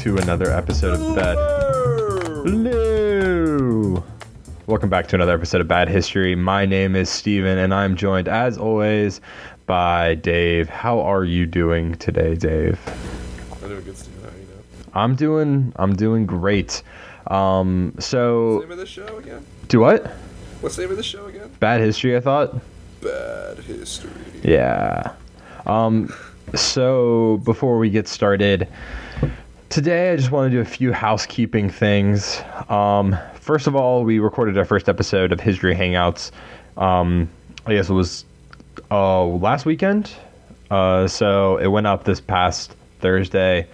to another episode of Bad. Hello. Welcome back to another episode of Bad History. My name is Steven and I'm joined as always by Dave. How are you doing today, Dave? I'm doing good, Steven. How are you doing? I'm doing I'm doing great. Um so What's the name of the show again? do what? What's the name of the show again? Bad History, I thought. Bad History. Yeah. Um, so before we get started, today I just want to do a few housekeeping things. Um, first of all, we recorded our first episode of History Hangouts. Um, I guess it was uh, last weekend. Uh, so it went up this past Thursday,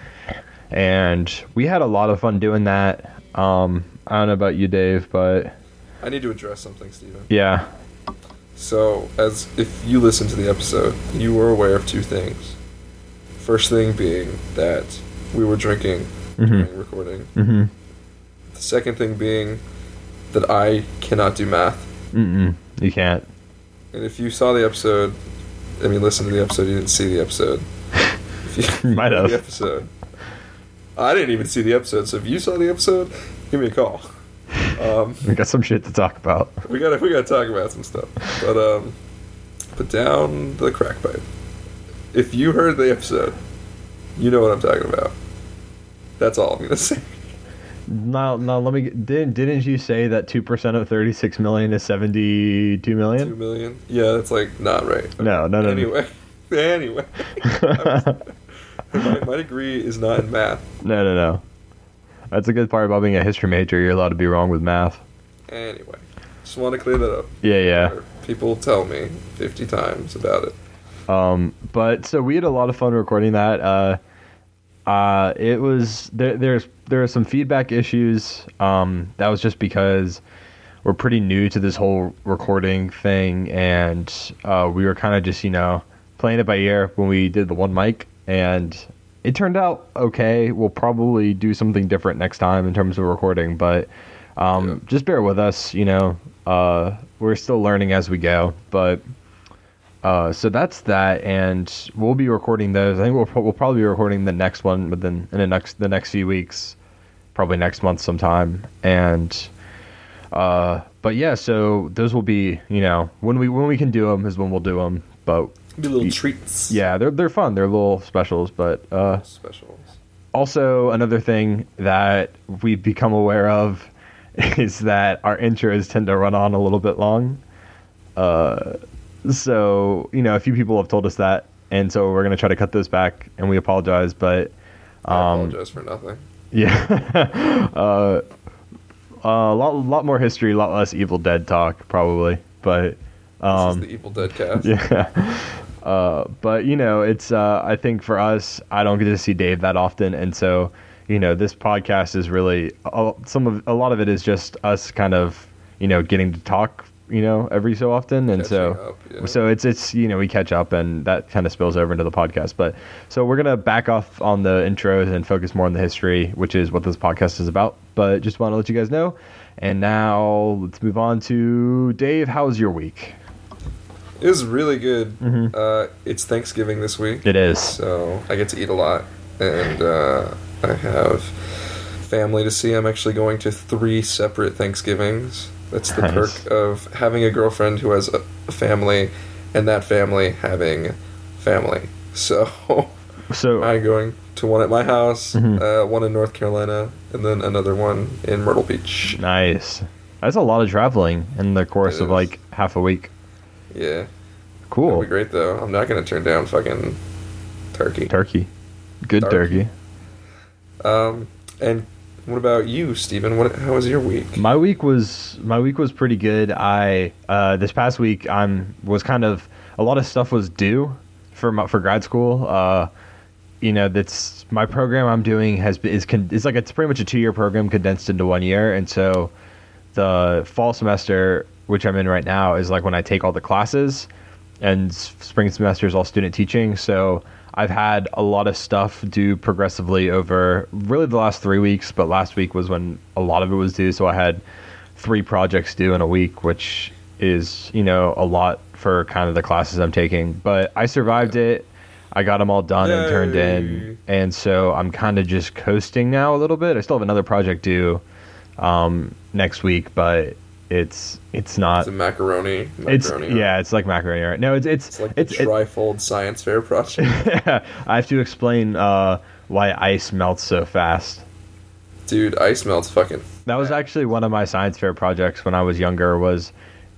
and we had a lot of fun doing that. Um, I don't know about you, Dave, but I need to address something, Steven. yeah. So, as if you listened to the episode, you were aware of two things. First thing being that we were drinking during recording. Mm-hmm. The second thing being that I cannot do math. Mm-mm. You can't. And if you saw the episode, I mean, listen to the episode, you didn't see the episode. If you Might have. The episode. I didn't even see the episode, so if you saw the episode, give me a call. Um, We got some shit to talk about. we gotta we gotta talk about some stuff. But um, put down the crack pipe. If you heard the episode, you know what I'm talking about. That's all I'm gonna say. Now, now let me. get- Didn't didn't you say that two percent of thirty six million is seventy two Two million? million. Yeah, that's like not right. No, no, no, no. Anyway, anyway, my, my degree is not in math. No, no, no. That's a good part about being a history major. You're allowed to be wrong with math. Anyway, just want to clear that up. Yeah, yeah. People tell me 50 times about it. Um, but so we had a lot of fun recording that. Uh, uh, it was there. There's there are some feedback issues. Um, that was just because we're pretty new to this whole recording thing, and uh, we were kind of just you know playing it by ear when we did the one mic, and it turned out okay. We'll probably do something different next time in terms of recording, but um, Yeah. just bear with us. You know, uh, we're still learning as we go, but. Uh, so that's that, and we'll be recording those. I think we'll, we'll probably be recording the next one within in the next the next few weeks, probably next month sometime. And uh, but yeah, so those will be you know when we when we can do them is when we'll do them. But Be little treats. yeah, they're they're fun. They're little specials. But uh, Specials. also another thing that we've become aware of is that our intros tend to run on a little bit long. Uh, so you know, a few people have told us that, and so we're gonna try to cut those back, and we apologize. But um, I apologize for nothing. yeah, uh, a lot lot more history, a lot less Evil Dead talk probably, but um, this is the Evil Dead cast. yeah. Uh, but you know, it's uh, I think for us, I don't get to see Dave that often, and so you know, this podcast is really uh, some of a lot of it is just us kind of you know getting to talk you know every so often, and so up, yeah. so it's it's you know we catch up, and that kind of spills over into the podcast. But so we're gonna back off on the intros and focus more on the history, which is what this podcast is about. But just want to let you guys know. And now let's move on to Dave. How's your week? It was really good. Mhm. Uh, it's Thanksgiving this week. It is. So I get to eat a lot. And uh, I have family to see. I'm actually going to three separate Thanksgivings. That's the Nice. perk of having a girlfriend who has a, family and that family having family. So So I'm going to one at my house, Mhm. uh, one in North Carolina, and then another one in Myrtle Beach. Nice. That's a lot of traveling in the course of like half a week. Yeah. Cool. be great, though. I'm not going to turn down fucking turkey. Turkey. Good Turkey. turkey. Um, and what about you, Stephen? What? How was your week? My week was my week was pretty good. I uh, this past week I'm was kind of a lot of stuff was due for my, for grad school. Uh, you know, that's my program I'm doing has is con- it's like it's pretty much a two year program condensed into one year, and so the fall semester, which I'm in right now, is like when I take all the classes, and spring semester is all student teaching. So I've had a lot of stuff due progressively over really the last three weeks, but last week was when a lot of it was due. So I had three projects due in a week, which is you know a lot for kind of the classes I'm taking. But I survived it. I got them all done and turned in, and so I'm kind of just coasting now a little bit. I still have another project due um, next week, but it's it's not. It's a macaroni. It's macaroni yeah, it's like macaroni. Right? No, it's it's It's like it's, the it- trifold science fair project. I have to explain uh, why ice melts so fast. Dude, ice melts fucking. That was actually one of my science fair projects when I was younger. Was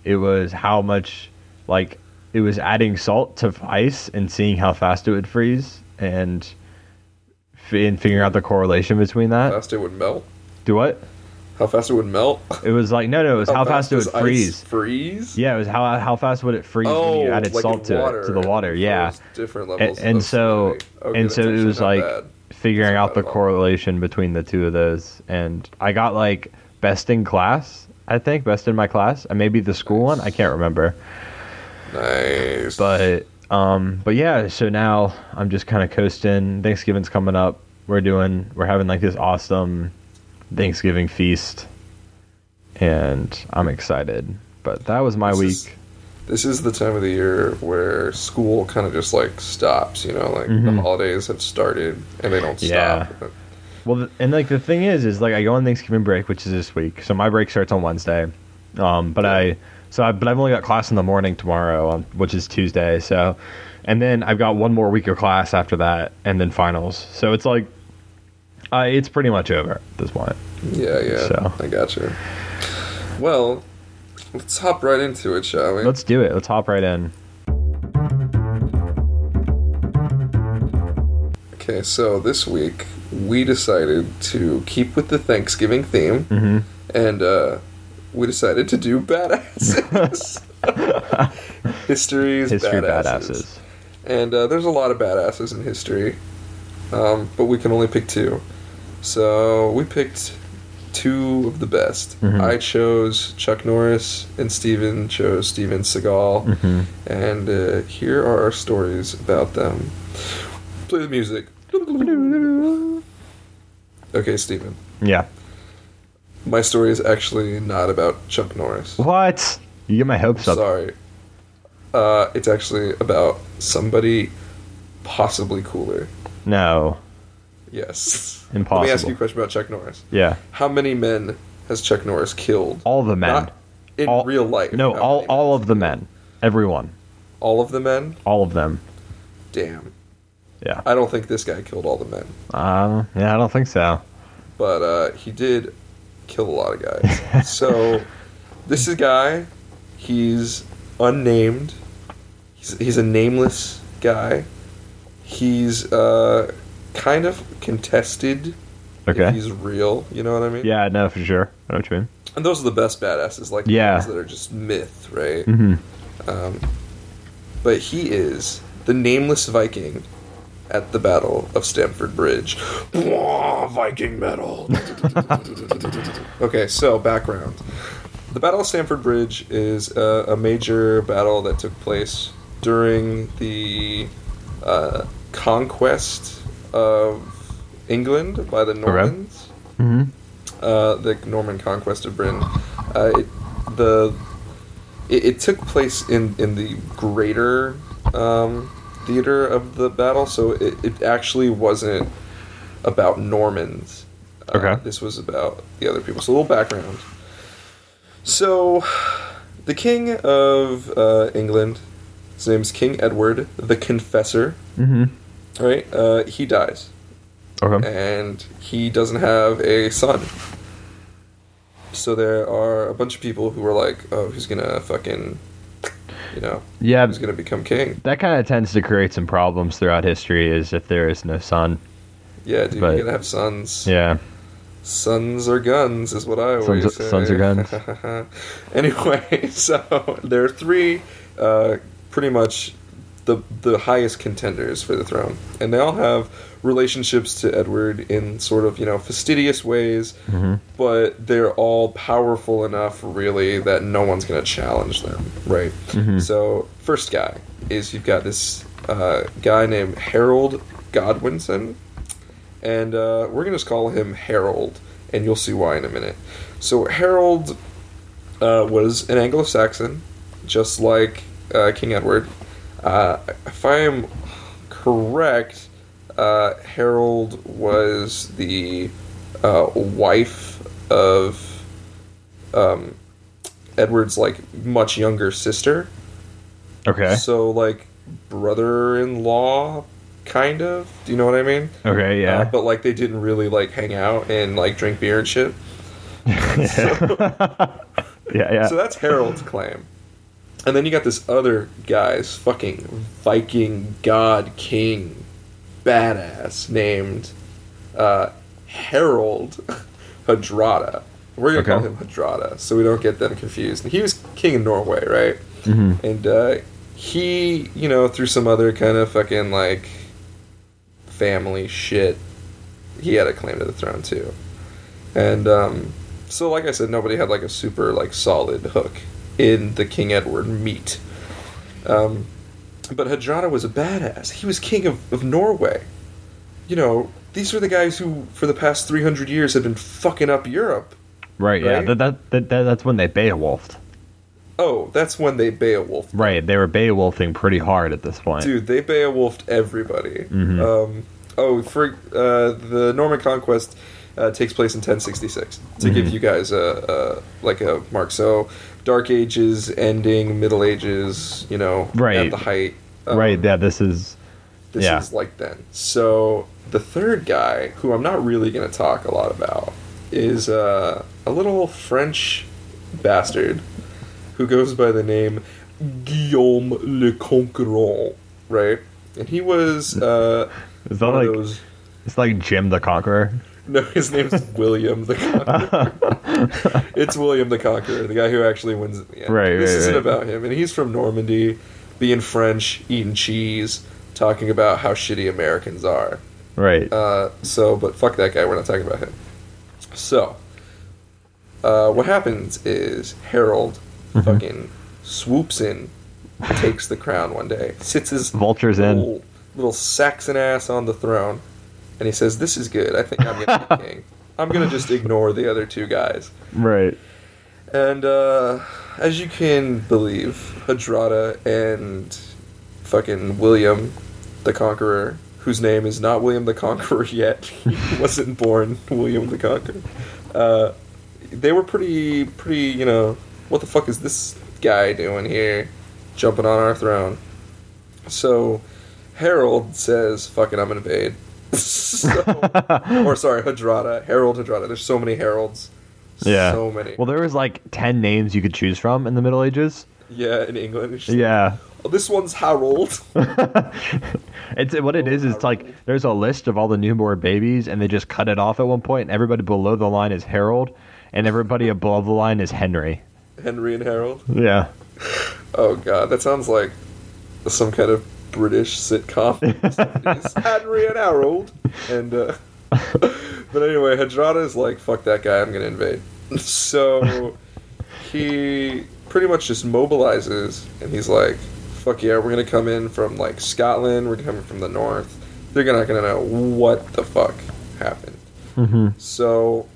it was how much like it was adding salt to ice and seeing how fast it would freeze and f- and figuring out the correlation between How that. fast it would melt. Do what? How fast it would melt. It was like no, no. It was how, fast, it does would freeze. Freeze. Yeah, it was how how fast would it freeze when you added Oh, like salt to it to the water. Yeah. Different levels. and of so. Okay, and so it was like bad. figuring That's out the bad at all. correlation between the two of those and i got like best in class i think best in my class and maybe the school one i can't remember Nice. but um but yeah so now i'm just kind of coasting thanksgiving's coming up we're doing we're having like this awesome thanksgiving feast and i'm excited but that was my This week is- this is the time of the year where school kind of just like stops. You know, like the Mhm. holidays have started and they don't Yeah. stop. Well, and like the thing is, is like I go on Thanksgiving break, which is this week. So my break starts on Wednesday. Um, but I, so I, but I've only got class in the morning tomorrow, um, which is Tuesday. So, and then I've got one more week of class after that, and then finals. So it's like, uh, it's pretty much over at this point. Yeah, yeah. So. I got you. Well, let's hop right into it, shall we? Let's do it. Let's hop right in. Okay, so this week we decided to keep with the Thanksgiving theme, hmm and uh, we decided to do badasses. History's History badasses. badasses. And uh, there's a lot of badasses in history, um, but we can only pick two. So we picked two of the best. Mhm. I chose Chuck Norris, and Steven chose Steven Seagal. hmm And uh, here are our stories about them. Play the music. Okay, Steven. Yeah. My story is actually not about Chuck Norris. What? You get my hopes up. Sorry. Uh, it's actually about somebody possibly cooler. No. Yes. Impossible. Let me ask you a question about Chuck Norris. Yeah. How many men has Chuck Norris killed? All the men. Not in All- real life. No, all all of the men. Everyone. all of the men. All of them. Damn. Yeah. I don't think this guy killed all the men, Uh, yeah, I don't think so. but uh, he did kill a lot of guys. so this is a guy. He's unnamed. He's he's a nameless guy. He's uh, kind of contested. Okay. If he's real, you know what I mean? Yeah, no, for sure. I know what you mean. And those are the best badasses, like Yeah. that are just myth, right? hmm Um, but he is the nameless Viking at the Battle of Stamford Bridge. Viking metal. okay, so background. The Battle of Stamford Bridge is a, a major battle that took place during the uh, conquest of England by the Normans hmm uh, the Norman conquest of Britain. Uh, it, the it, it took place in in the greater um, theater of the battle, so it, it actually wasn't about Normans. Uh, Okay. this was about the other people. So a little background. So, the king of uh, England, his name's King Edward the Confessor. hmm Right, uh, he dies Okay. and he doesn't have a son. So there are a bunch of people who are like, "Oh, who's gonna fucking, you know, Yeah, who's gonna become king?" that kind of tends to create some problems throughout history. Is if there is no son. Yeah, dude, But- you're gonna have sons. Yeah. Sons are guns, is what I always Sons- say. sons are guns. anyway, so there are three, uh, pretty much the the highest contenders for the throne, and they all have relationships to Edward in sort of you know fastidious ways, hmm but they're all powerful enough, really, that no one's going to challenge them, right? Mhm. So, first guy is you've got this uh, guy named Harold Godwinson, and uh, we're going to just call him Harold, and you'll see why in a minute. So, Harold uh, was an Anglo Saxon, just like uh, King Edward. Uh, if I am correct, uh, Harold was the uh, wife of um, Edward's like much younger sister. Okay. So like brother-in-law, kind of. Do you know what I mean? Okay. Uh, Yeah. but like they didn't really like hang out and like drink beer and shit. yeah. Yeah. So that's Harold's claim. And then you got this other guy's fucking Viking god king badass named uh, Harold Hadrada. We're gonna call him Hadrada so we don't get them confused. And he was king of Norway, right? Mhm. And uh, he, you know, through some other kind of fucking like family shit, he had a claim to the throne too. And um, so, like I said, nobody had like a super like solid hook in the King Edward meet. Um, but Hadrada was a badass. He was king of, of Norway. You know, these are the guys who, for the past three hundred years, have been fucking up Europe. Right. Yeah. Right? That, that, that, that that's when they Beowulfed. Oh, that's when they Beowulfed. Right. They were Beowulfing pretty hard at this point. Dude, they Beowulfed everybody. Mhm. Um, oh, for uh, the Norman conquest uh, takes place in 1066. To give Mhm. you guys a, a like a mark, so Dark Ages ending, Middle Ages, you know, Right. at the height. Um, right. Yeah. This is. This yeah. is like then. So the third guy, who I'm not really going to talk a lot about, is uh, a little French bastard who goes by the name Guillaume le Conquérant, right? And he was uh, Is that like those. it's like Jim the Conqueror? No, his name's William the Conqueror. it's William the Conqueror, the guy who actually wins at the end. Right, This right, isn't right. about him, and he's from Normandy, being French, eating cheese, talking about how shitty Americans are. Right. Uh, so, but fuck that guy. We're not talking about him. So, uh, what happens is Harold Mm-hmm. fucking swoops in, takes the crown one day, sits his Vultures in. little, little Saxon ass on the throne, and he says, "This is good. I think I'm gonna be king. I'm gonna just ignore the other two guys." Right. And uh, as you can believe, Hadrada and fucking William the Conqueror, whose name is not William the Conqueror yet, he wasn't born William the Conqueror. Uh, they were pretty, pretty, you know, what the fuck is this guy doing here, jumping on our throne? So Harold says, "Fucking, I'm gonna invade." So, or sorry, Hadrada, Harold Hadrada. There's so many Harolds. Yeah. So many. Well, there was like ten names you could choose from in the Middle Ages. Yeah, in English. Yeah. oh, this one's Harold. It's what it is. It's like there's a list of all the newborn babies, and they just cut it off at one point. And everybody below the line is Harold, and everybody above the line is Henry. Henry and Harold. Yeah. Oh god, that sounds like some kind of British sitcom. It's Henry and Harold. And uh, but anyway, Hadrada is like, fuck that guy, I'm gonna invade. So he pretty much just mobilizes and he's like, fuck yeah, we're gonna come in from like Scotland, we're coming from the north. They're not gonna know what the fuck happened. Mm-hmm. So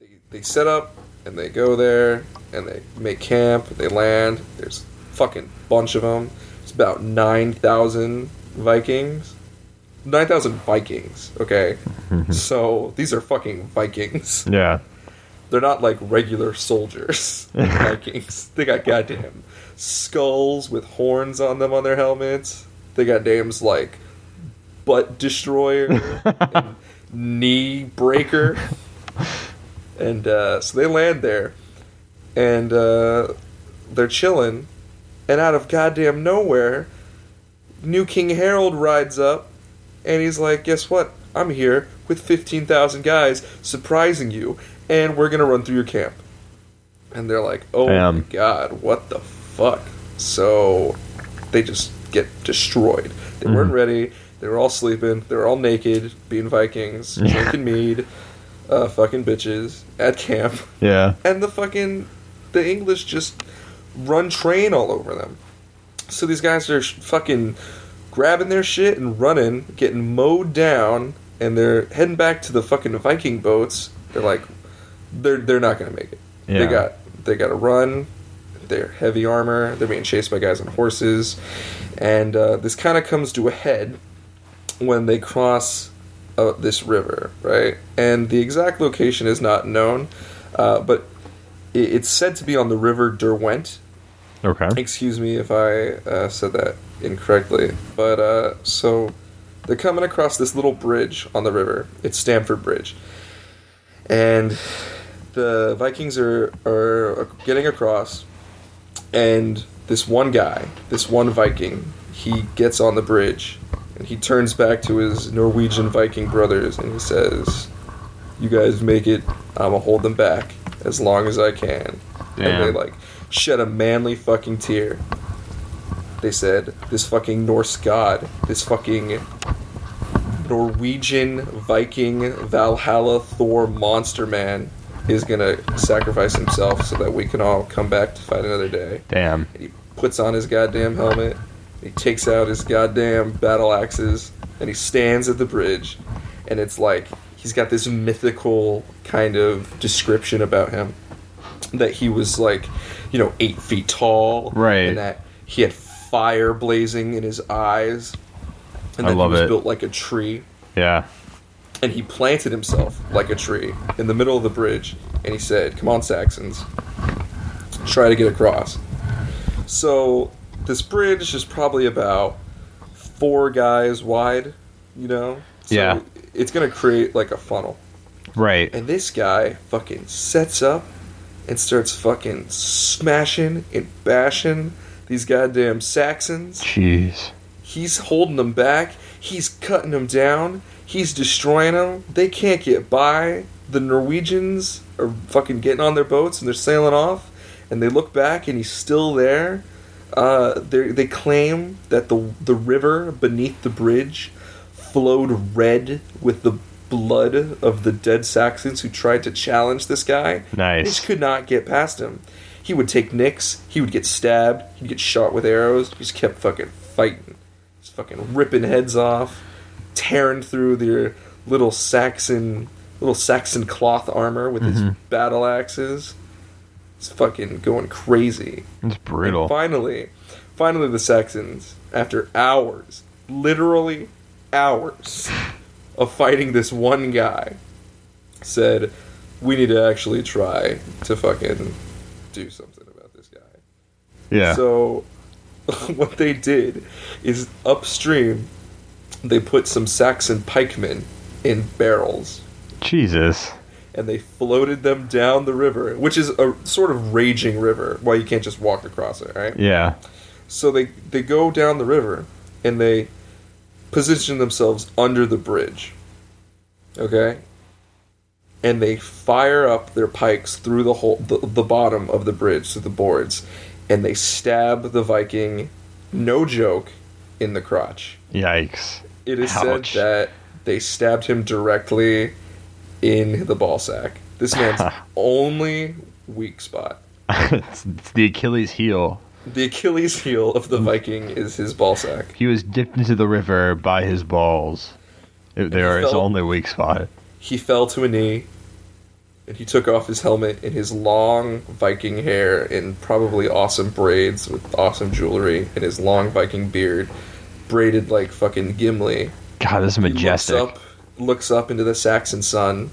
they, they set up and they go there and they make camp. They land. There's a fucking bunch of them. About nine thousand Vikings. Nine thousand Vikings. Okay, so these are fucking Vikings. Yeah. They're not like regular soldiers. Vikings. They got goddamn skulls with horns on them on their helmets. They got names like Butt Destroyer, and Knee Breaker, and uh, so they land there, and uh, they're chilling, and out of goddamn nowhere, new King Harold rides up, and he's like, "Guess what? I'm here with fifteen thousand guys, surprising you, and we're gonna run through your camp." And they're like, "Oh my god, what the fuck?" So they just get destroyed. They weren't ready. They were all sleeping. They were all naked, being Vikings, drinking mead, uh, fucking bitches at camp, Yeah. and the fucking the English just run train all over them. So these guys are fucking grabbing their shit and running, getting mowed down, and they're heading back to the fucking Viking boats. They're like, they're they're not gonna make it. They got they got to run They're heavy armor. They're being chased by guys on horses, and uh, this kind of comes to a head when they cross uh, this river, right? And the exact location is not known, uh, but it, it's said to be on the river Derwent. Okay. Excuse me if I uh, said that incorrectly, but uh, so they're coming across this little bridge on the river. It's Stamford Bridge, and the Vikings are are getting across, and this one guy, this one Viking, he gets on the bridge, and he turns back to his Norwegian Viking brothers, and he says, "You guys make it. I'ma hold them back as long as I can." And they like shed a manly fucking tear. They said, "This fucking Norse god, this fucking Norwegian Viking Valhalla Thor monster man is gonna sacrifice himself so that we can all come back to fight another day." Damn. And he puts on his goddamn helmet. He takes out his goddamn battle axes and he stands at the bridge. And it's like he's got this mythical kind of description about him that he was like, you know, eight feet tall, Right. And that he had fire blazing in his eyes, and I that love he was it. built like a tree. Yeah. And he planted himself like a tree in the middle of the bridge, and he said, "Come on, Saxons, try to get across." So this bridge is probably about four guys wide, you know. So Yeah. It's gonna create like a funnel. Right. And this guy fucking sets up and starts fucking smashing and bashing these goddamn Saxons. Jeez. He's holding them back. He's cutting them down. He's destroying them. They can't get by. The Norwegians are fucking getting on their boats and they're sailing off. And they look back and he's still there. Uh, they they claim that the the river beneath the bridge flowed red with the blood of the dead Saxons who tried to challenge this guy. Nice. They just could not get past him. He would take nicks. He would get stabbed. He'd get shot with arrows. He just kept fucking fighting. Just fucking ripping heads off, tearing through their little Saxon, little Saxon cloth armor with his mm-hmm. battle axes. It's fucking going crazy. It's brutal. And finally, finally, the Saxons, after hours, literally hours of fighting this one guy, said, "We need to actually try to fucking do something about this guy." Yeah. So, what they did is upstream, they put some Saxon pikemen in barrels Jesus. and they floated them down the river, which is a sort of raging river. Why you can't just walk across it, right? Yeah. So they they go down the river and they position themselves under the bridge. Okay? And they fire up their pikes through the whole the, the bottom of the bridge to the boards and they stab the Viking no joke in the crotch. Yikes. It is Ouch. said that they stabbed him directly in the ball sack. This man's only weak spot. it's the Achilles heel. The Achilles heel of the Viking is his ball sack. He was dipped into the river by his balls. They are his only weak spot. He fell to a knee and he took off his helmet and his long Viking hair in probably awesome braids with awesome jewelry and his long Viking beard braided like fucking Gimli. God, this is He majestic. looks up, looks up into the Saxon sun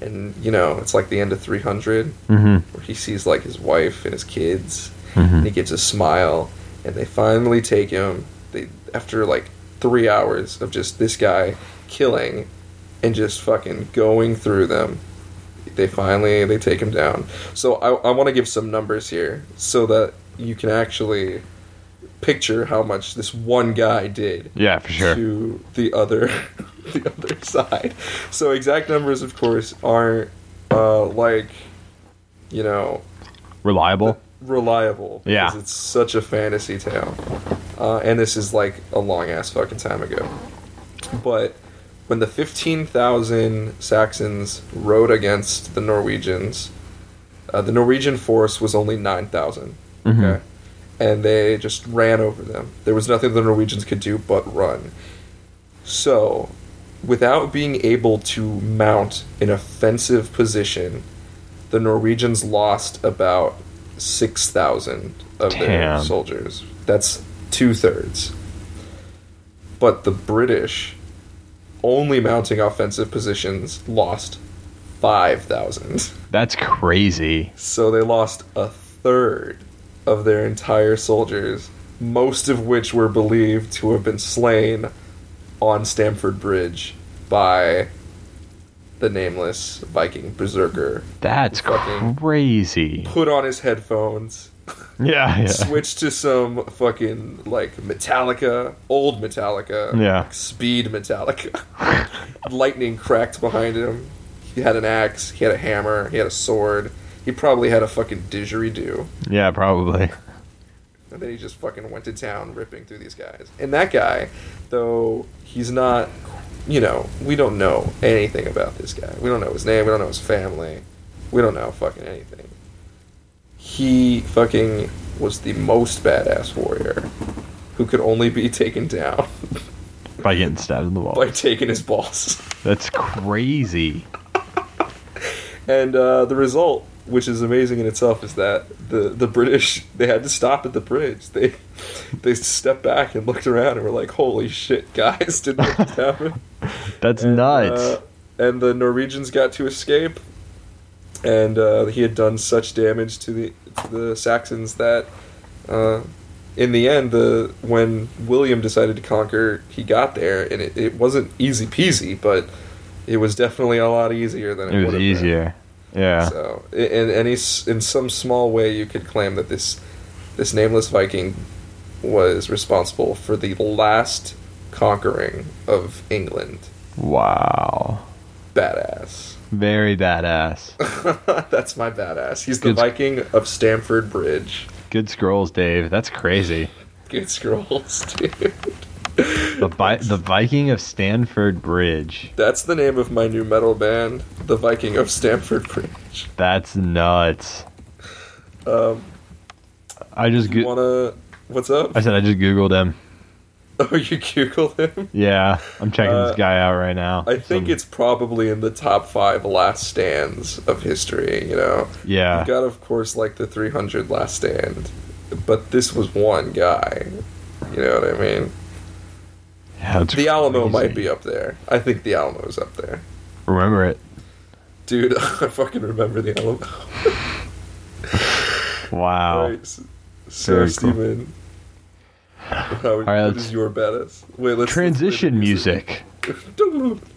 and you know, it's like the end of 300 hmm where he sees like his wife and his kids hmm and he gets a smile and they finally take him they after like three hours of just this guy killing and just fucking going through them they finally they take him down so i, I want to give some numbers here so that you can actually picture how much this one guy did Yeah, for sure. to the other the other side. So exact numbers, of course, aren't uh, like you know Reliable. Reliable. Yeah. it's such a fantasy tale, uh, and this is like a long ass fucking time ago. But when the fifteen thousand Saxons rode against the Norwegians, uh, the Norwegian force was only nine Okay, Mhm. and they just ran over them. There was nothing the Norwegians could do but run. So, without being able to mount an offensive position, the Norwegians lost about six thousand of their soldiers. That's two thirds. But the British, only mounting offensive positions, lost five thousand. That's crazy. So they lost a third of their entire soldiers, most of which were believed to have been slain on Stamford Bridge by the nameless Viking berserker. That's Fucking- crazy. Put on his headphones, Yeah, yeah. switched to some fucking like Metallica, old Metallica, Yeah. like, speed Metallica. Lightning cracked behind him. He had an axe, he had a hammer, he had a sword. He probably had a fucking didgeridoo. Yeah, probably. And then he just fucking went to town ripping through these guys. And that guy, though he's not, you know, we don't know anything about this guy. We don't know his name. We don't know his family. We don't know fucking anything. He fucking was the most badass warrior who could only be taken down By getting stabbed in the wall. by taking his balls. That's crazy. And uh, the result, which is amazing in itself, is that the, the British they had to stop at the bridge. They they stepped back and looked around and were like, "Holy shit, guys! Did this happen?" That's And, nuts. uh, and the Norwegians got to escape, and uh, he had done such damage to the to the Saxons that, uh, in the end, the when William decided to conquer, he got there, and it, it wasn't easy peasy, but it was definitely a lot easier than it, it was would have easier. Yeah. So, in any in some small way, you could claim that this this nameless Viking was responsible for the last conquering of England. Wow. Badass. Very badass. That's my badass. He's the Good. Viking of Stamford Bridge. Good scrolls, Dave. That's crazy. Good scrolls, dude. The Vi- the Viking of Stamford Bridge. That's the name of my new metal band, the Viking of Stamford Bridge. That's nuts. Um, I just go- wanna? What's up? I said I just googled him. Oh, you googled him. Yeah, I'm checking Uh, this guy out right now. I think Some- it's probably in the top five last stands of history. You know, yeah. you got of course like the 300 last stand, but this was one guy. You know what I mean? yeah The Alamo crazy. might be up there. I think the Alamo's up there, Remember it. Dude. I fucking remember the Alamo. Wow. Right, so Very cool. Steven, how, right, what your badass? Wait, let's Transition let's music.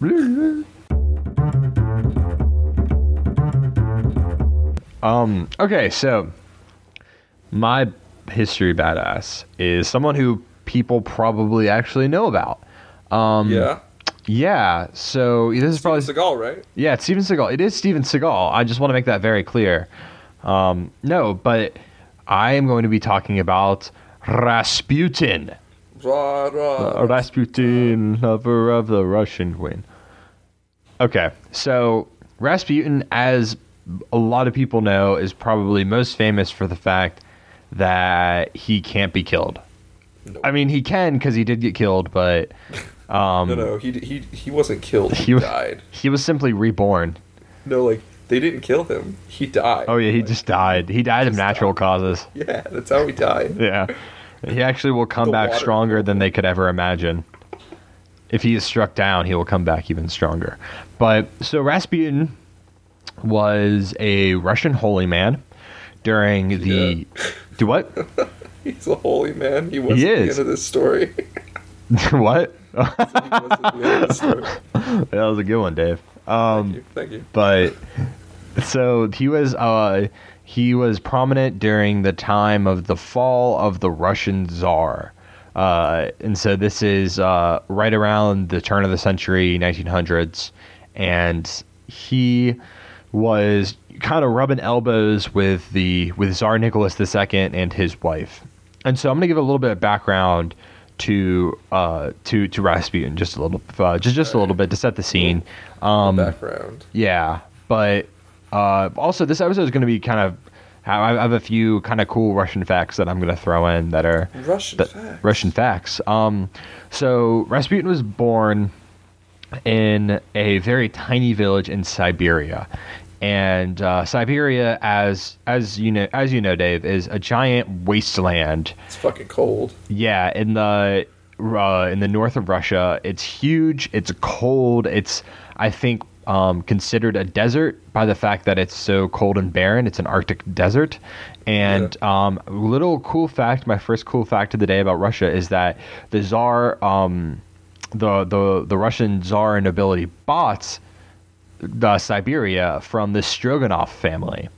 music. Um. Okay, so my history badass is someone who people probably actually know about. Um, yeah, Yeah. So this is probably Seagal, right? yeah, it's Steven Seagal. It is Steven Seagal. I just want to make that very clear. Um, no, but I am going to be talking about Rasputin. Rah, rah. Rasputin, lover of the Russian queen. Okay, so Rasputin, as a lot of people know, is probably most famous for the fact that he can't be killed. Nope. I mean, he can because he did get killed, but um, no, no, he he he wasn't killed. He, He died. he was simply reborn. No, like they didn't kill him. He died. Oh yeah, he Like, just died. He died of natural causes. yeah, that's how he died. Yeah, he actually will come back stronger killed than they could ever imagine. If he is struck down, he will come back even stronger. But so Rasputin was a Russian holy man during the do what? He's a holy man. He was He at the end of this story. what? He was at the end of the story. that was a good one, Dave. Um, Thank you. Thank you. but so he was uh he was prominent during the time of the fall of the Russian Tsar. Uh, and so this is uh, right around the turn of the century, 1900s, and he was kind of rubbing elbows with the with Tsar Nicholas II and his wife. And so I'm going to give a little bit of background to uh, to to Rasputin, just a little, uh, just just a little bit to set the scene. Um, Background. yeah, but uh, also this episode is going to be kind of. I I have a few kind of cool Russian facts that I'm going to throw in that are Russian that- facts. Russian facts. Um, so Rasputin was born in a very tiny village in Siberia, And uh, Siberia, as as you know, as you know, Dave, is a giant wasteland. It's fucking cold. Yeah, in the uh, in the north of Russia, it's huge. It's cold. It's I think um, considered a desert by the fact that it's so cold and barren. It's an Arctic desert. And Yeah. um, little cool fact, my first cool fact of the day about Russia is that the czar, um, the the the Russian czar and nobility bought the Siberia from the Stroganov family.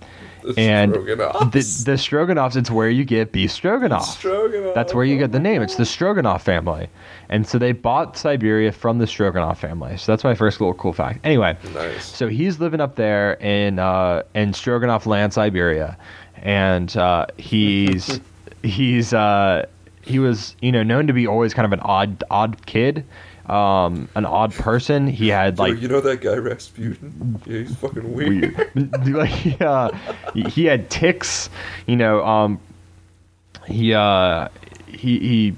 The And Stroganoffs. the, the Stroganovs, it's where you get beef stroganoff. Stroganoff. That's where you get the name. It's the Stroganoff family. And so they bought Siberia from the Stroganoff family. So that's my first little cool fact. Anyway, Nice. so he's living up there in uh, in Stroganoff land, Siberia, and uh, he's he's uh, he was you know known to be always kind of an odd odd kid, um, an odd person. He had Like, like you know that guy Rasputin? Yeah, he's fucking weird. weird. like uh, he, he had ticks. You know, um, he uh, he he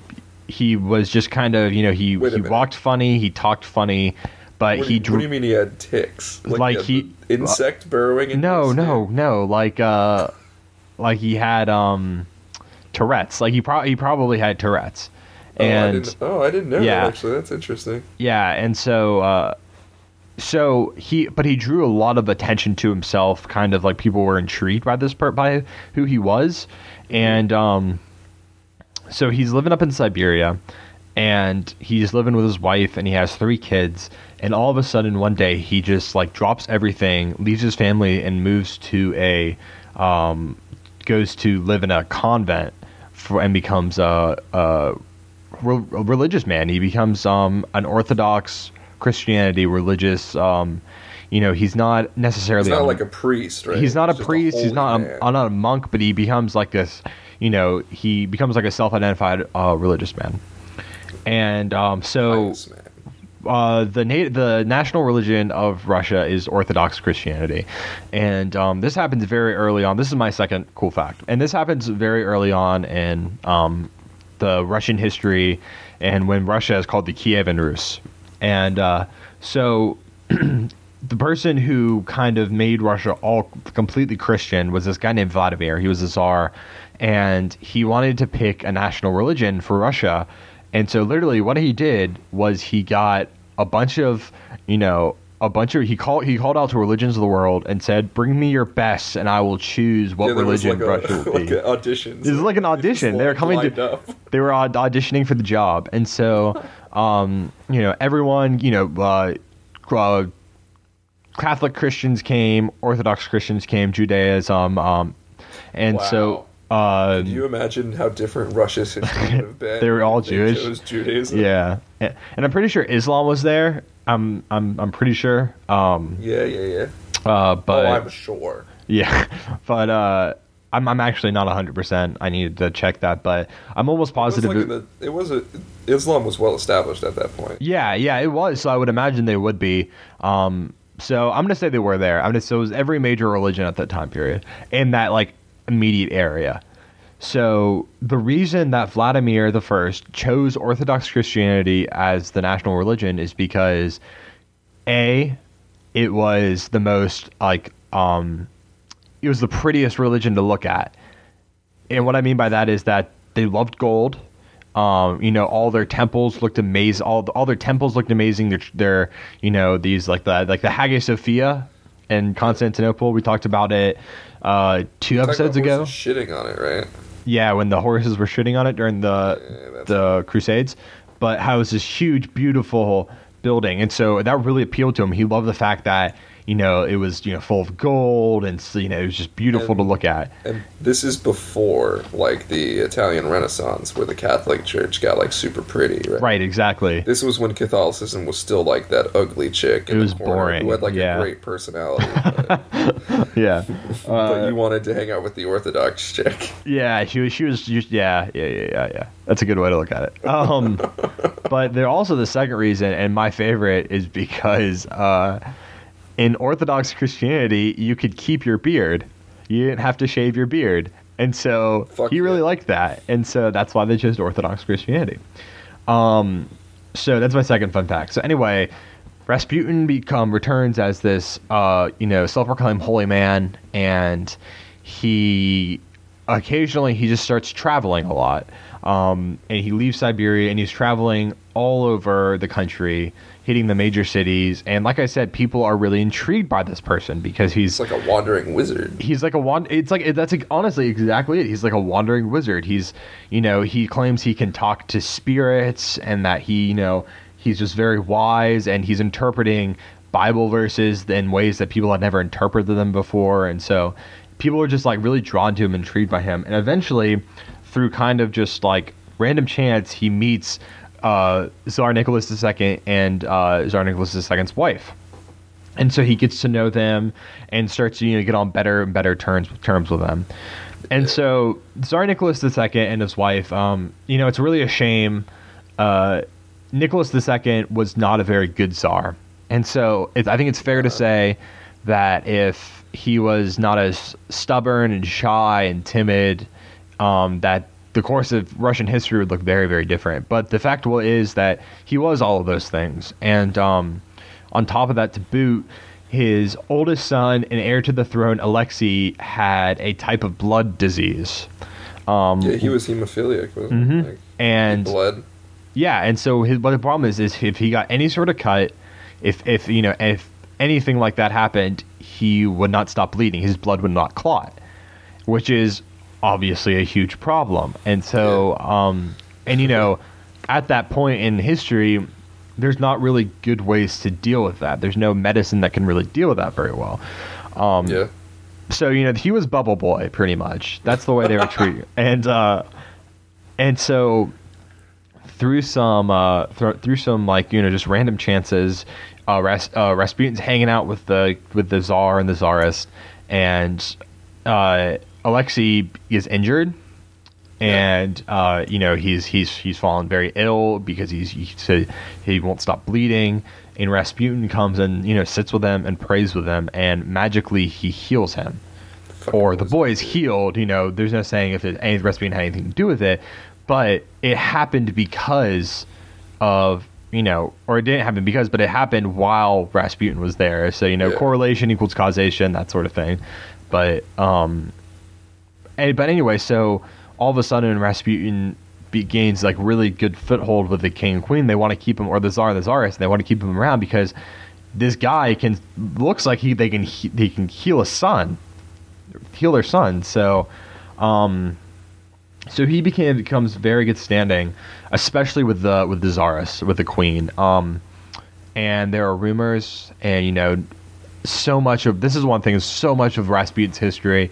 he was just kind of you know he he minute. walked funny, he talked funny, but What, he do, drew. what do you mean he had ticks? Like had he- the insect burrowing. into no, his no, no. Like uh, like he had um, Tourette's. Like he probably he probably had Tourette's, Oh, I and didn't, oh, I didn't know Yeah. that. Actually, that's interesting. Yeah, and so uh so he but he drew a lot of attention to himself, kind of like people were intrigued by this part by who he was. And um so he's living up in Siberia and he's living with his wife and he has three kids and all of a sudden one day he just like drops everything, leaves his family and moves to a um goes to live in a convent for and becomes a, a re- religious man. He becomes um, an Orthodox Christianity religious. Um, you know, he's not necessarily He's not a- like a priest, right? he's not a just priest. he's not a, not a monk, but he becomes like this. You know, he becomes like a self-identified uh, religious man. And um, so man. uh, the na- the national religion of Russia is Orthodox Christianity, and um, this happens very early on. This is my second cool fact, and this happens very early on in um, the Russian history, and when Russia is called the Kievan Rus, and uh, so. The person who kind of made Russia all completely Christian was this guy named Vladimir. He was a czar, and he wanted to pick a national religion for Russia. And so, literally, what he did was he got a bunch of, you know, a bunch of he called he called out to religions of the world and said, "Bring me your best, and I will choose what yeah, religion like Russia will like be." an audition. It was like an audition. They were coming to up. they were auditioning for the job, and so um, you know everyone you know uh, uh, Catholic Christians came, Orthodox Christians came, Judaism, um, and so uh, Do you imagine how different Russia's history would have been? They were all Jewish. Judaism. yeah, and and I'm pretty sure Islam was there. I'm I'm I'm pretty sure. Um, Yeah, yeah, yeah. uh, but oh, I'm sure. Yeah, but uh, I'm I'm actually not 100. percent I needed to check that, but I'm almost It was positive. like it- the, it was a, Islam was well established at that point. yeah, yeah, it was. So I would imagine they would be. Um, so I'm gonna say they were there. I'm gonna so it was every major religion at that time period and that like immediate area. So the reason that Vladimir the First chose Orthodox Christianity as the national religion is because a it was the most like um it was the prettiest religion to look at. And what I mean by that is that they loved gold. Um, you know, all their temples looked amazing. All all their temples looked amazing. Their, their you know, these like the like the Hagia Sophia in Constantinople. We talked about it uh, two Talk episodes ago. shitting on it, right? Yeah, when the horses were shitting on it during the Yeah, the Crusades, but how it was this huge, beautiful building, and so that really appealed to him. He loved the fact that you know it was you know full of gold, and you know it was just beautiful to look at. And this is before like the Italian Renaissance, where the Catholic Church got like super pretty, right? Right, exactly. This was when Catholicism was still like that ugly chick. It the was boring, Who had like yeah. a great personality, but, yeah, but you wanted to hang out with the Orthodox chick. yeah. She was, she was, just, yeah, yeah, yeah, yeah, yeah. That's a good way to look at it. Um, but there also the second reason, and my favorite, is because uh, in Orthodox Christianity, you could keep your beard. You didn't have to shave your beard, and so Fuck he really yeah. liked that, and so that's why they chose Orthodox Christianity. Um, so that's my second fun fact. So anyway, Rasputin become returns as this, uh, you know, self-proclaimed holy man, and he occasionally he just starts traveling a lot. Um, and he leaves Siberia and he's traveling all over the country, hitting the major cities. And like I said, people are really intrigued by this person because he's It's like a wandering wizard. he's like a wand. It's like that's like, honestly exactly it. He's like a wandering wizard. He's you know he claims he can talk to spirits and that he you know he's just very wise and he's interpreting Bible verses in ways that people had never interpreted them before. And so people are just like really drawn to him, intrigued by him, and eventually through kind of just like random chance he meets uh, Tsar Nicholas II and uh, Tsar Nicholas II's wife and so he gets to know them and starts to you know get on better and better terms terms with them. And so Tsar Nicholas II and his wife, um, you know, it's really a shame. Uh, Nicholas II was not a very good czar, and so it, I think it's fair to say that if he was not as stubborn and shy and timid, um, that the course of Russian history would look very, very different. But the fact is that he was all of those things, and um, on top of that, to boot, his oldest son and heir to the throne, Alexei, had a type of blood disease. Um, Yeah, he was hemophiliac, wasn't he? Like, and blood. yeah, and so his but the problem is is if he got any sort of cut, if if you know if anything like that happened, he would not stop bleeding. His blood would not clot, which is obviously a huge problem. And so, um, and you know, at that point in history, there's not really good ways to deal with that. There's no medicine that can really deal with that very well. Um, Yeah. so you know he was bubble boy pretty much that's the way they were treated and uh and so through some uh th- through some like you know just random chances uh, Ras- uh Rasputin's hanging out with the with the czar and the czarist and uh Alexei is injured and uh, you know he's he's he's fallen very ill because he's he said he won't stop bleeding. And Rasputin comes and you know sits with him and prays with him, and magically he heals him. Or the boy is healed. You know, there's no saying if it, any Rasputin had anything to do with it, but it happened because of you know, or it didn't happen because, but it happened while Rasputin was there. So you know, Yeah. correlation equals causation, that sort of thing. But um, and, but anyway, so all of a sudden Rasputin gains like really good foothold with the king and queen. They want to keep him, or the czar the czarist. They want to keep him around because this guy can looks like he they can he, they can heal a son, heal their son. So, um, so he became becomes very good standing, especially with the with the czarist with the queen. Um, and there are rumors, and you know, so much of this is one thing. So much of Rasputin's history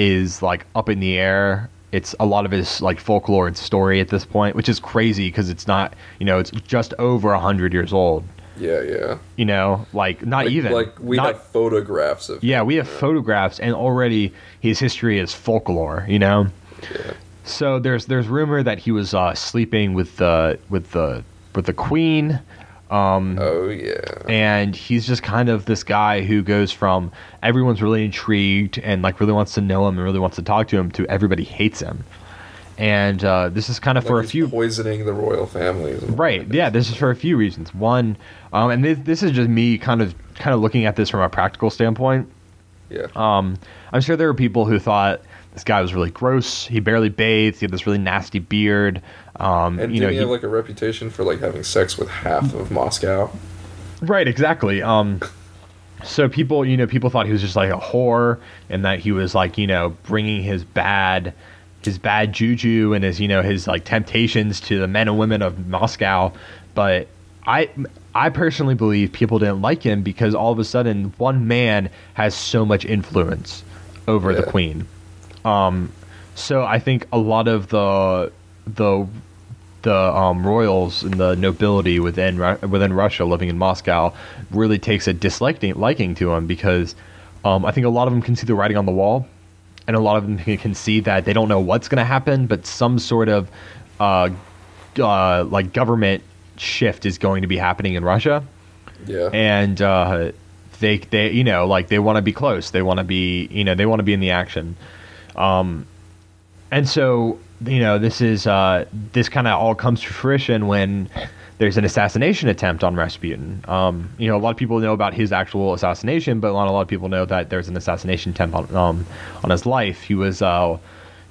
is like up in the air. It's a lot of his like folklore and story at this point, which is crazy because it's not you know it's just over a hundred years old. Yeah, yeah. You know, like not Like, even like we not, have photographs of. yeah, we have photographs, and already his history is folklore. You know, Yeah. so there's there's rumor that he was uh, sleeping with the with the with the queen, Oh yeah. and he's just kind of this guy who goes from everyone's really intrigued and like really wants to know him and really wants to talk to him to everybody hates him, and uh, this is kind of for Like a few poisoning the royal families. Right. Yeah. This is for a few reasons. One, um, and this, this is just me kind of kind of looking at this from a practical standpoint. Yeah. Um, I'm sure there were people who thought this guy was really gross. He barely bathed. He had this really nasty beard. Um, and you know, he have like a reputation for like having sex with half of Moscow? right? Exactly. Um, so people, you know, people thought he was just like a whore, and that he was like, you know, bringing his bad, his bad juju and his, you know, his like temptations to the men and women of Moscow. But I, I personally believe people didn't like him because all of a sudden one man has so much influence over the queen. Um, so I think a lot of the the the um, royals and the nobility within within Russia living in Moscow really takes a disliking liking to him because um, I think a lot of them can see the writing on the wall, and a lot of them can, can see that they don't know what's going to happen, but some sort of uh, uh, like government shift is going to be happening in Russia. Yeah. and uh, they they you know like they want to be close. They want to be you know they want to be in the action um and so you know this is uh this kind of all comes to fruition when there's an assassination attempt on Rasputin. Um, you know, a lot of people know about his actual assassination, but not a lot of people know that there's an assassination attempt on um, on his life. He was uh,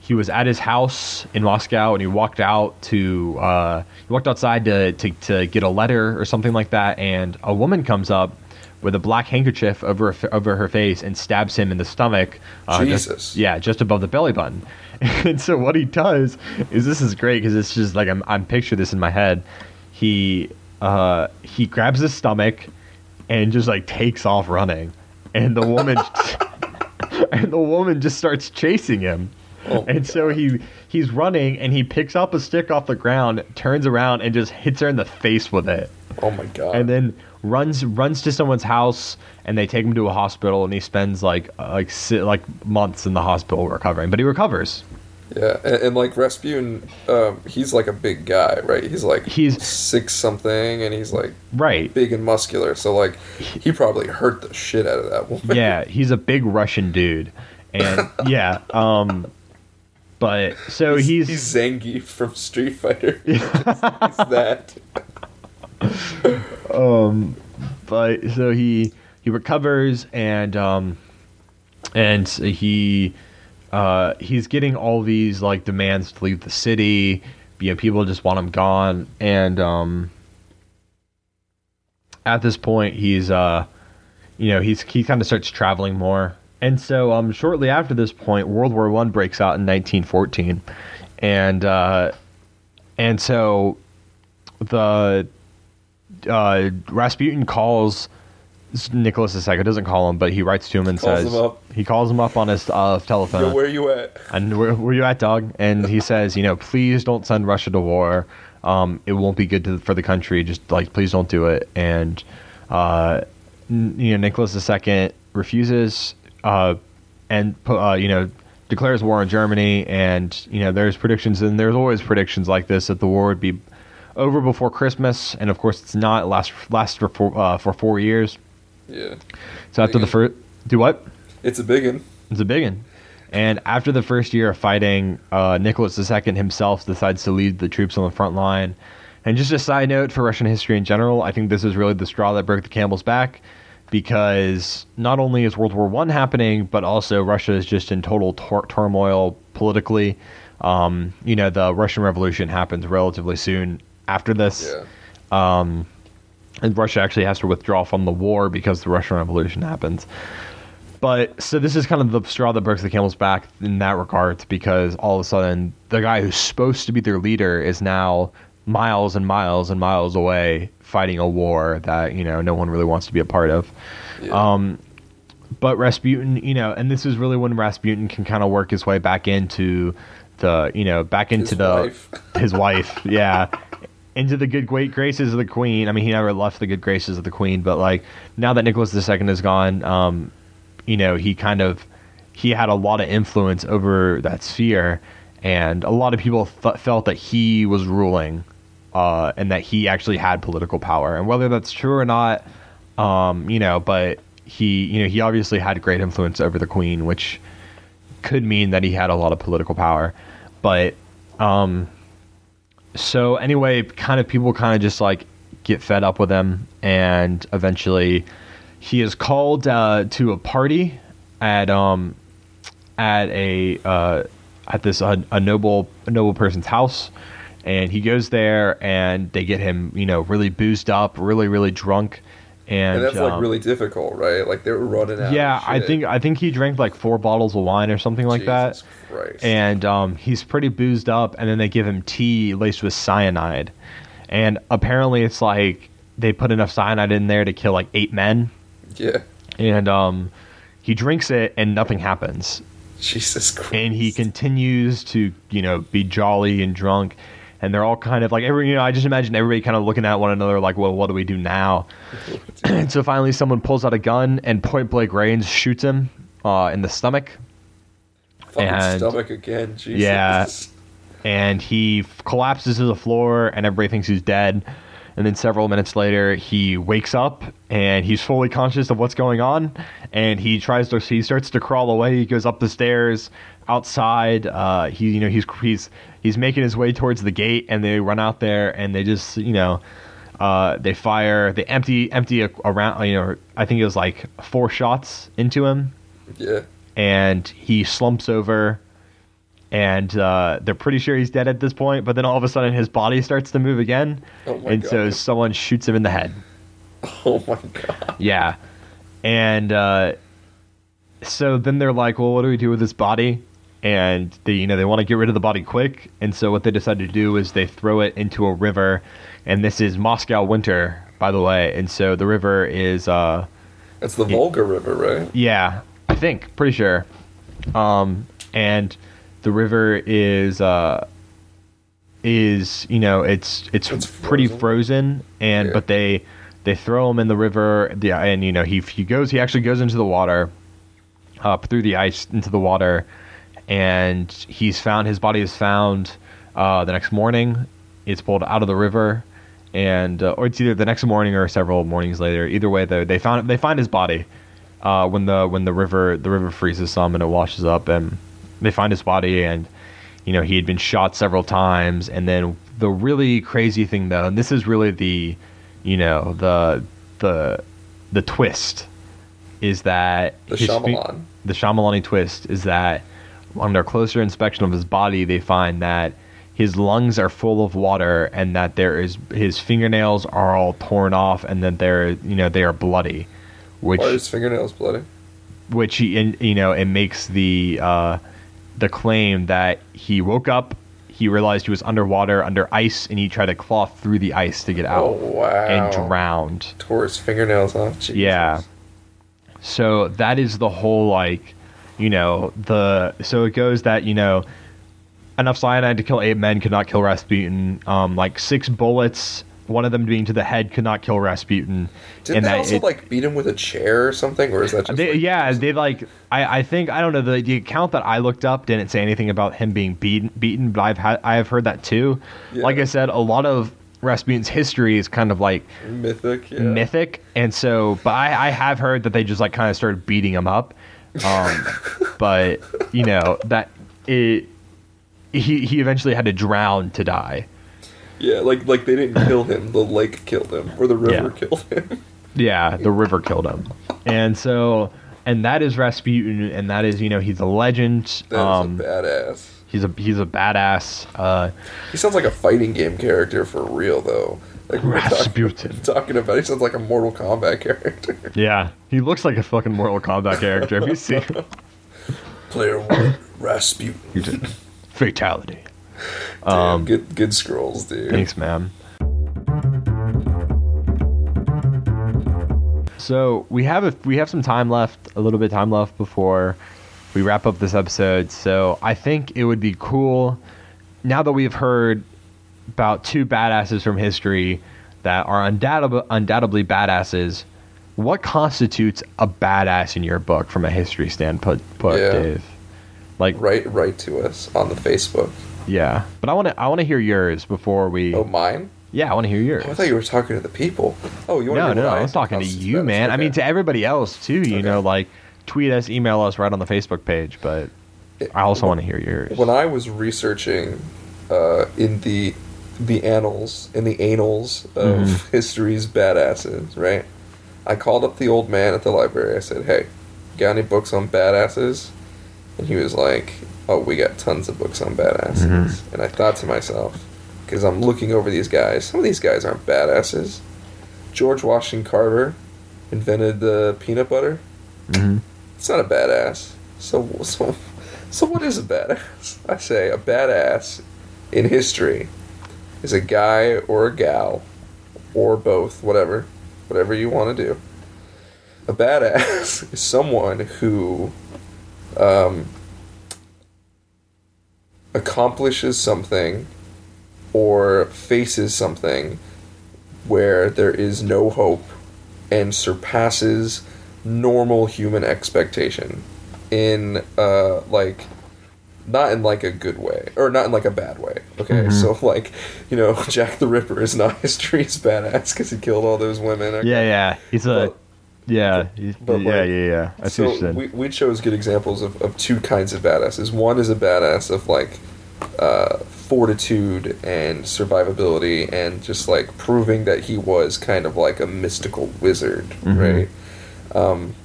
he was at his house in Moscow, and he walked out to uh, he walked outside to, to to get a letter or something like that, and a woman comes up with a black handkerchief over over her face and stabs him in the stomach. Uh, Jesus. Just, yeah, just above the belly button. And so what he does is this is great because it's just like I'm I'm picture this in my head he uh, he grabs his stomach and just like takes off running, and the woman and the woman just starts chasing him. Oh and so he he's running and he picks up a stick off the ground, turns around and just hits her in the face with it. Oh my god! And then runs runs to someone's house and they take him to a hospital and he spends like like like months in the hospital recovering, but he recovers. Yeah, and, and like Rasputin, um, he's like a big guy, right? He's like he's six something, and he's like right big and muscular. So like he probably hurt the shit out of that woman. Yeah, he's a big Russian dude, and yeah, um, but so he's he's, he's Zangief from Street Fighter. he's that. um, but so he he recovers and um, and he uh, he's getting all these like demands to leave the city. You know, people just want him gone, and um, at this point, he's uh, you know, he's he kind of starts traveling more, and so um, shortly after this point, World War One breaks out in 1914, and uh, and so the uh, Rasputin calls Nicholas II doesn't call him, but he writes to him and calls says him he calls him up on his uh, telephone. Yo, where you at? And where, where you at, dog? And he says, you know, please don't send Russia to war. Um, it won't be good to, for the country. Just like, please don't do it. And uh, n- you know, Nicholas II refuses, uh, and uh, you know, declares war on Germany. And you know, there's predictions, and there's always predictions like this that the war would be over before Christmas. And of course, it's not. It lasts lasts for four, uh, for four years. Yeah. So after the first, do what? It's a big one. It's a big one. And after the first year of fighting, uh, Nicholas II himself decides to lead the troops on the front line. And just a side note for Russian history in general, I think this is really the straw that broke the camel's back because not only is World War One happening, but also Russia is just in total tor- turmoil politically. Um, you know, the Russian Revolution happens relatively soon after this. Yeah. Um, and Russia actually has to withdraw from the war because the Russian Revolution happens. But so this is kind of the straw that breaks the camel's back in that regard because all of a sudden the guy who's supposed to be their leader is now miles and miles and miles away fighting a war that you know no one really wants to be a part of. Yeah. Um, but Rasputin, you know, and this is really when Rasputin can kind of work his way back into the, you know, back into his the wife. his wife, yeah, into the good great graces of the queen. I mean, he never left the good graces of the queen, but like now that Nicholas II is gone, um, you know, he kind of he had a lot of influence over that sphere, and a lot of people th- felt that he was ruling, uh, and that he actually had political power. And whether that's true or not, um, you know, but he, you know, he obviously had great influence over the queen, which could mean that he had a lot of political power, but. Um, so anyway, kind of people kind of just like get fed up with him, and eventually he is called uh, to a party at um at a uh, at this uh, a noble a noble person's house, and he goes there, and they get him you know really boozed up, really really drunk. And, and that's um, like really difficult, right? Like they were running out. Yeah, I think I think he drank like four bottles of wine or something like Jesus that. Christ. And um, he's pretty boozed up, and then they give him tea laced with cyanide, and apparently it's like they put enough cyanide in there to kill like eight men. Yeah. And um, he drinks it, and nothing happens. Jesus Christ. And he continues to you know be jolly and drunk and they're all kind of like every you know I just imagine everybody kind of looking at one another like well what do we do now and so finally someone pulls out a gun and point blank range shoots him uh, in the stomach Fucking and- stomach again. Jesus. Yeah. and he f- collapses to the floor and everybody thinks he's dead and then several minutes later he wakes up and he's fully conscious of what's going on and he tries to he starts to crawl away he goes up the stairs outside uh, he you know he's he's he's making his way towards the gate and they run out there and they just you know Uh, they fire, they empty empty around. You know, I think it was like four shots into him, Yeah. and he slumps over. And uh, they're pretty sure he's dead at this point, but then all of a sudden his body starts to move again, Oh my and so someone shoots him in the head. Oh my god. Yeah. And uh, so then they're like, well, what do we do with this body? And they, you know, they want to get rid of the body quick. And so what they decided to do is they throw it into a river. And this is Moscow winter, by the way. And so the river is, uh, That's the Volga River, right? yeah, I think, pretty sure. Um, and the river is, uh, is you know it's it's, It's pretty frozen. frozen and Yeah. but they they throw him in the river yeah and you know he he goes he actually goes into the water up through the ice into the water and he's found his body is found uh, the next morning. It's pulled out of the river and uh, or it's either the next morning or several mornings later. Either way though they found they find his body uh, when the when the river the river freezes some and it washes up and they find his body and you know he had been shot several times. And then the really crazy thing though and this is really the you know the the the twist is that The Shyamalan. the Shyamalani twist is that under closer inspection of his body they find that his lungs are full of water and that there is his fingernails are all torn off and that they're you know they are bloody which Why are his fingernails bloody? which he and you know it makes the uh, the claim that he woke up, he realized he was underwater under ice, and he tried to claw through the ice to get out Oh wow. and drowned. Tore his fingernails off. Jesus. Yeah. So that is the whole like, you know, the so it goes that you know, enough cyanide to kill eight men could not kill Rasputin. Um, like six bullets, one of them being to the head, could not kill Rasputin. Didn't and they also it- like beat him with a chair or something, or is that just they, like- yeah, they like. I, I think I don't know the the account that I looked up didn't say anything about him being beaten beaten, but I've had I have heard that too. Yeah. Like I said, a lot of Rasputin's history is kind of like mythic? Yeah. mythic, and so but I, I have heard that they just like kind of started beating him up. Um, but you know that it he he eventually had to drown to die. Yeah, like like they didn't kill him. The lake killed him, or the river Yeah. killed him. Yeah, the river killed him, and so and that is Rasputin, and that is you know he's a legend. That is um, a badass. He's a he's a badass. Uh, He sounds like a fighting game character for real, though. Like we were talking, Rasputin. talking about, he sounds like a Mortal Kombat character. Yeah, he looks like a fucking Mortal Kombat character. If you see Player one, Rasputin. fatality. Damn, Um, good good scrolls, dude. Thanks, man. So we have a, we have some time left, a little bit of time left before we wrap up this episode. So I think it would be cool now that we've heard about two badasses from history that are undoubtedly, undoubtedly badasses. What constitutes a badass in your book from a history standpoint, Yeah. Dave? Like, Write write to us on the Facebook. yeah, but I want to I want to hear yours before we. Oh, mine? Yeah, I want to hear yours. Oh, I thought you were talking to the people. Oh, you want No, to no, no, I was talking to you, man. I mean, to everybody else too. You Okay. know, like tweet us, email us right on the Facebook page. But I also want to hear yours. when I was researching uh, in the the annals, in the annals of Mm-hmm. history's badasses, right? I called up the old man at the library. I said, "Hey, got any books on badasses?" And he was like, "Oh, we got tons of books on badasses." Mm-hmm. And I thought to myself, because I'm looking over these guys, some of these guys aren't badasses. George Washington Carver invented the peanut butter. Mhm. It's not a badass. So, so, so what is a badass? I say a badass in history is a guy or a gal, or both, whatever, whatever you want to do. A badass is someone who um, accomplishes something or faces something where there is no hope and surpasses normal human expectation in uh like not in like a good way or not in like a bad way okay so like you know jack the ripper is not history's badass because he killed all those women okay? Yeah, yeah. He's a But- yeah, but, yeah, like, yeah, yeah. I see so we, we chose good examples of, of two kinds of badasses one is a badass of like uh fortitude and survivability and just like proving that he was kind of like a mystical wizard, Mhm. right? Um,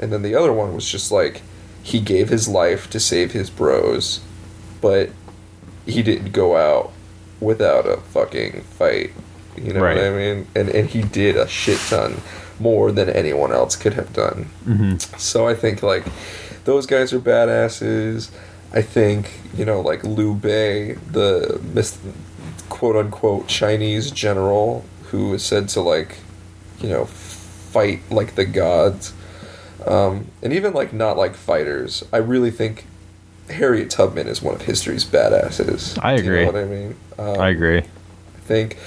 and then the other one was just like he gave his life to save his bros, but he didn't go out without a fucking fight. You know what I mean? And and he did a shit ton more than anyone else could have done. hmm So I think like those guys are badasses. I think you know like Liu Bei, the mis- quote unquote Chinese general who is said to like you know fight like the gods, um, and even like not like fighters. I really think Harriet Tubman is one of history's badasses. I Do you agree. know what I mean? Um, I agree. I think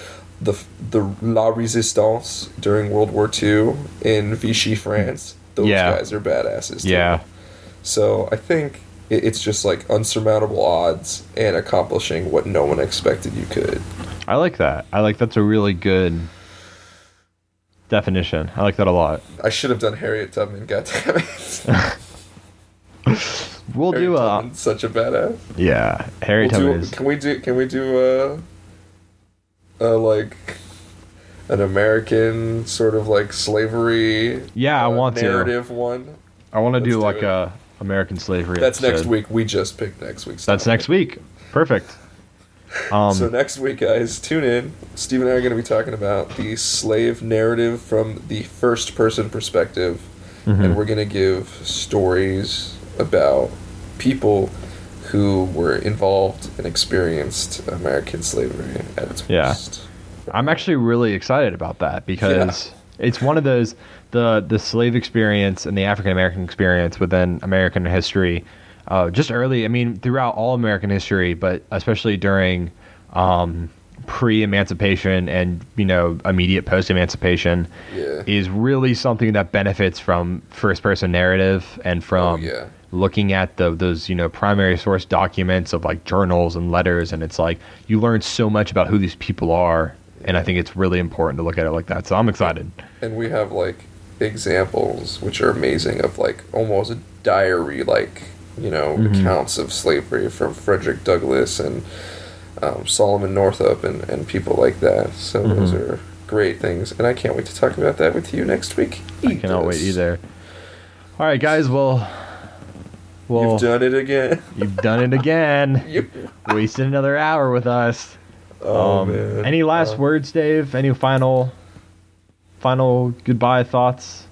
the the La Resistance during World War II in Vichy, France. Those Yeah. guys are badasses. Too. Yeah. So I think it, it's just like unsurmountable odds and accomplishing what no one expected you could. I like that. I like that's a really good definition. I like that a lot. I should have done Harriet Tubman. Goddammit. We'll Harriet do a Tubman's such a badass. yeah. Harriet We'll do, Tubman is can we do? Can we do a, a like an American sort of like slavery? Yeah, I uh, want to. narrative one. I want to Let's do do like it. a American slavery. That's next week. We just picked next week's. That's topic. next week. Perfect. Um, so next week, guys, tune in. Steve and I are going to be talking about the slave narrative from the first person perspective, mhm. and we're going to give stories about people who were involved and experienced American slavery at its Yeah. worst. I'm actually really excited about that because it's one of those the the slave experience and the African American experience within American history. Uh, just early, I mean, throughout all American history, but especially during um, pre-emancipation and you know immediate post-emancipation, Yeah. is really something that benefits from first-person narrative and from Oh, yeah. looking at the those you know primary source documents of like journals and letters and it's like you learn so much about who these people are and i think it's really important to look at it like that so i'm excited And we have like examples which are amazing of like almost a diary like you know Mhm. accounts of slavery from Frederick Douglass and um, Solomon Northup and, and people like that. So those Mhm. are great things, and I can't wait to talk about that with you next week. i cannot wait either all right guys well well You've done it again. you've done it again You- wasted another hour with us oh Um, man. any last Uh, words dave any final final goodbye thoughts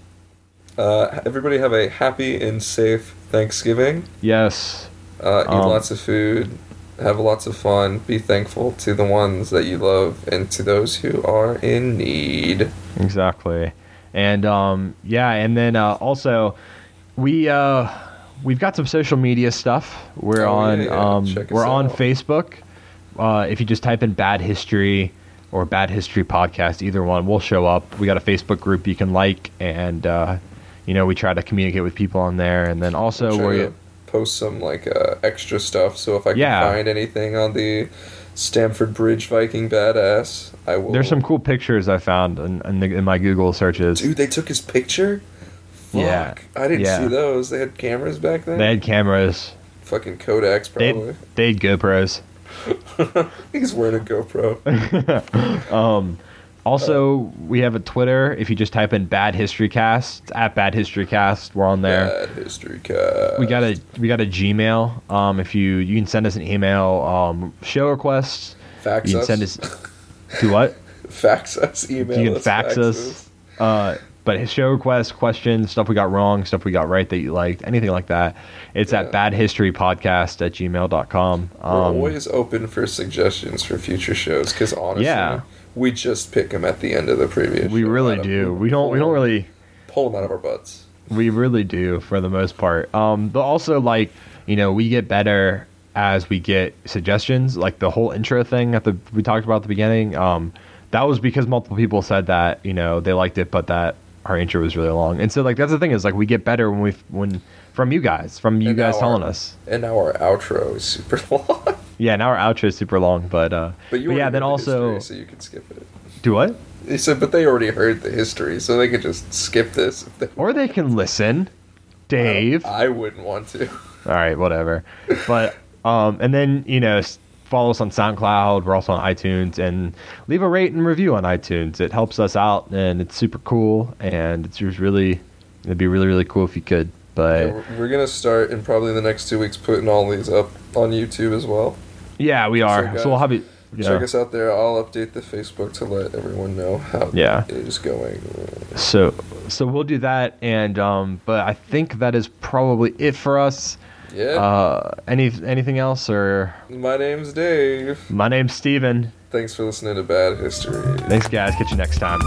Uh, everybody have a happy and safe Thanksgiving. yes Uh, eat Um, lots of food. Have lots of fun. Be thankful to the ones that you love and to those who are in need. Exactly. And um, yeah, and then uh, also we uh, we've got some social media stuff. We're Oh, on yeah, yeah. um, we're on out. Facebook. Uh, if you just type in Bad History or Bad History Podcast, either one will show up. We got a Facebook group you can like, and uh, you know we try to communicate with people on there. And then also we're post some like uh, extra stuff. So if I can Yeah. find anything on the Stamford Bridge Viking badass, I will. there's some cool pictures I found in, in, the, in my Google searches. Dude, they took his picture. Fuck. Yeah. I didn't Yeah. see those. They had cameras back then. They had cameras. Fucking Kodaks, They probably. they had GoPros. He's wearing a GoPro. Um, also, we have a Twitter. If you just type in "Bad History Cast," it's at Bad History Cast. We're on there. Bad history cast. We got a we got a Gmail. Um, if you you can send us an email, um, show requests. fax You can us. send us to what? fax us. Email you can us. fax us. Uh, but show requests, questions, stuff we got wrong, stuff we got right that you liked, anything like that. It's Yeah. at badhistorypodcast at gmail.com. We're Um, always open for suggestions for future shows because honestly, Yeah. We just pick them at the end of the previous. we really out of- do. We don't. We don't really. pull them out of our butts. We really do for the most part. Um, but also like you know we get better as we get suggestions. Like the whole intro thing at the we talked about at the beginning. Um, that was because multiple people said that you know they liked it, but that our intro was really long. And so like that's the thing is like we get better when we when from you guys from you And guys telling our- us. And now our outro is super long. Yeah, now our outro is super long, but uh, but you but yeah, then the also history, so you can skip it. do what? They said, but they already heard the history, so they could just skip this. They, Or they can listen, Dave. I wouldn't want to. All right, whatever. But um, and then you know, follow us on SoundCloud. We're also on iTunes, and leave a rate and review on iTunes. It helps us out, and it's super cool. And it's just really, it'd be really really cool if you could. But Yeah, we're, we're gonna start in probably the next two weeks putting all these up on YouTube as well. Yeah, we are. guys, So, we'll have it. Yeah. Check us out there. I'll update the Facebook to let everyone know how Yeah. it is going. So so we'll do that, and um, but I think that is probably it for us. Yeah. Uh, any anything else or My name's Dave. my name's Steven. Thanks for listening to Bad History. Thanks guys. Catch you next time.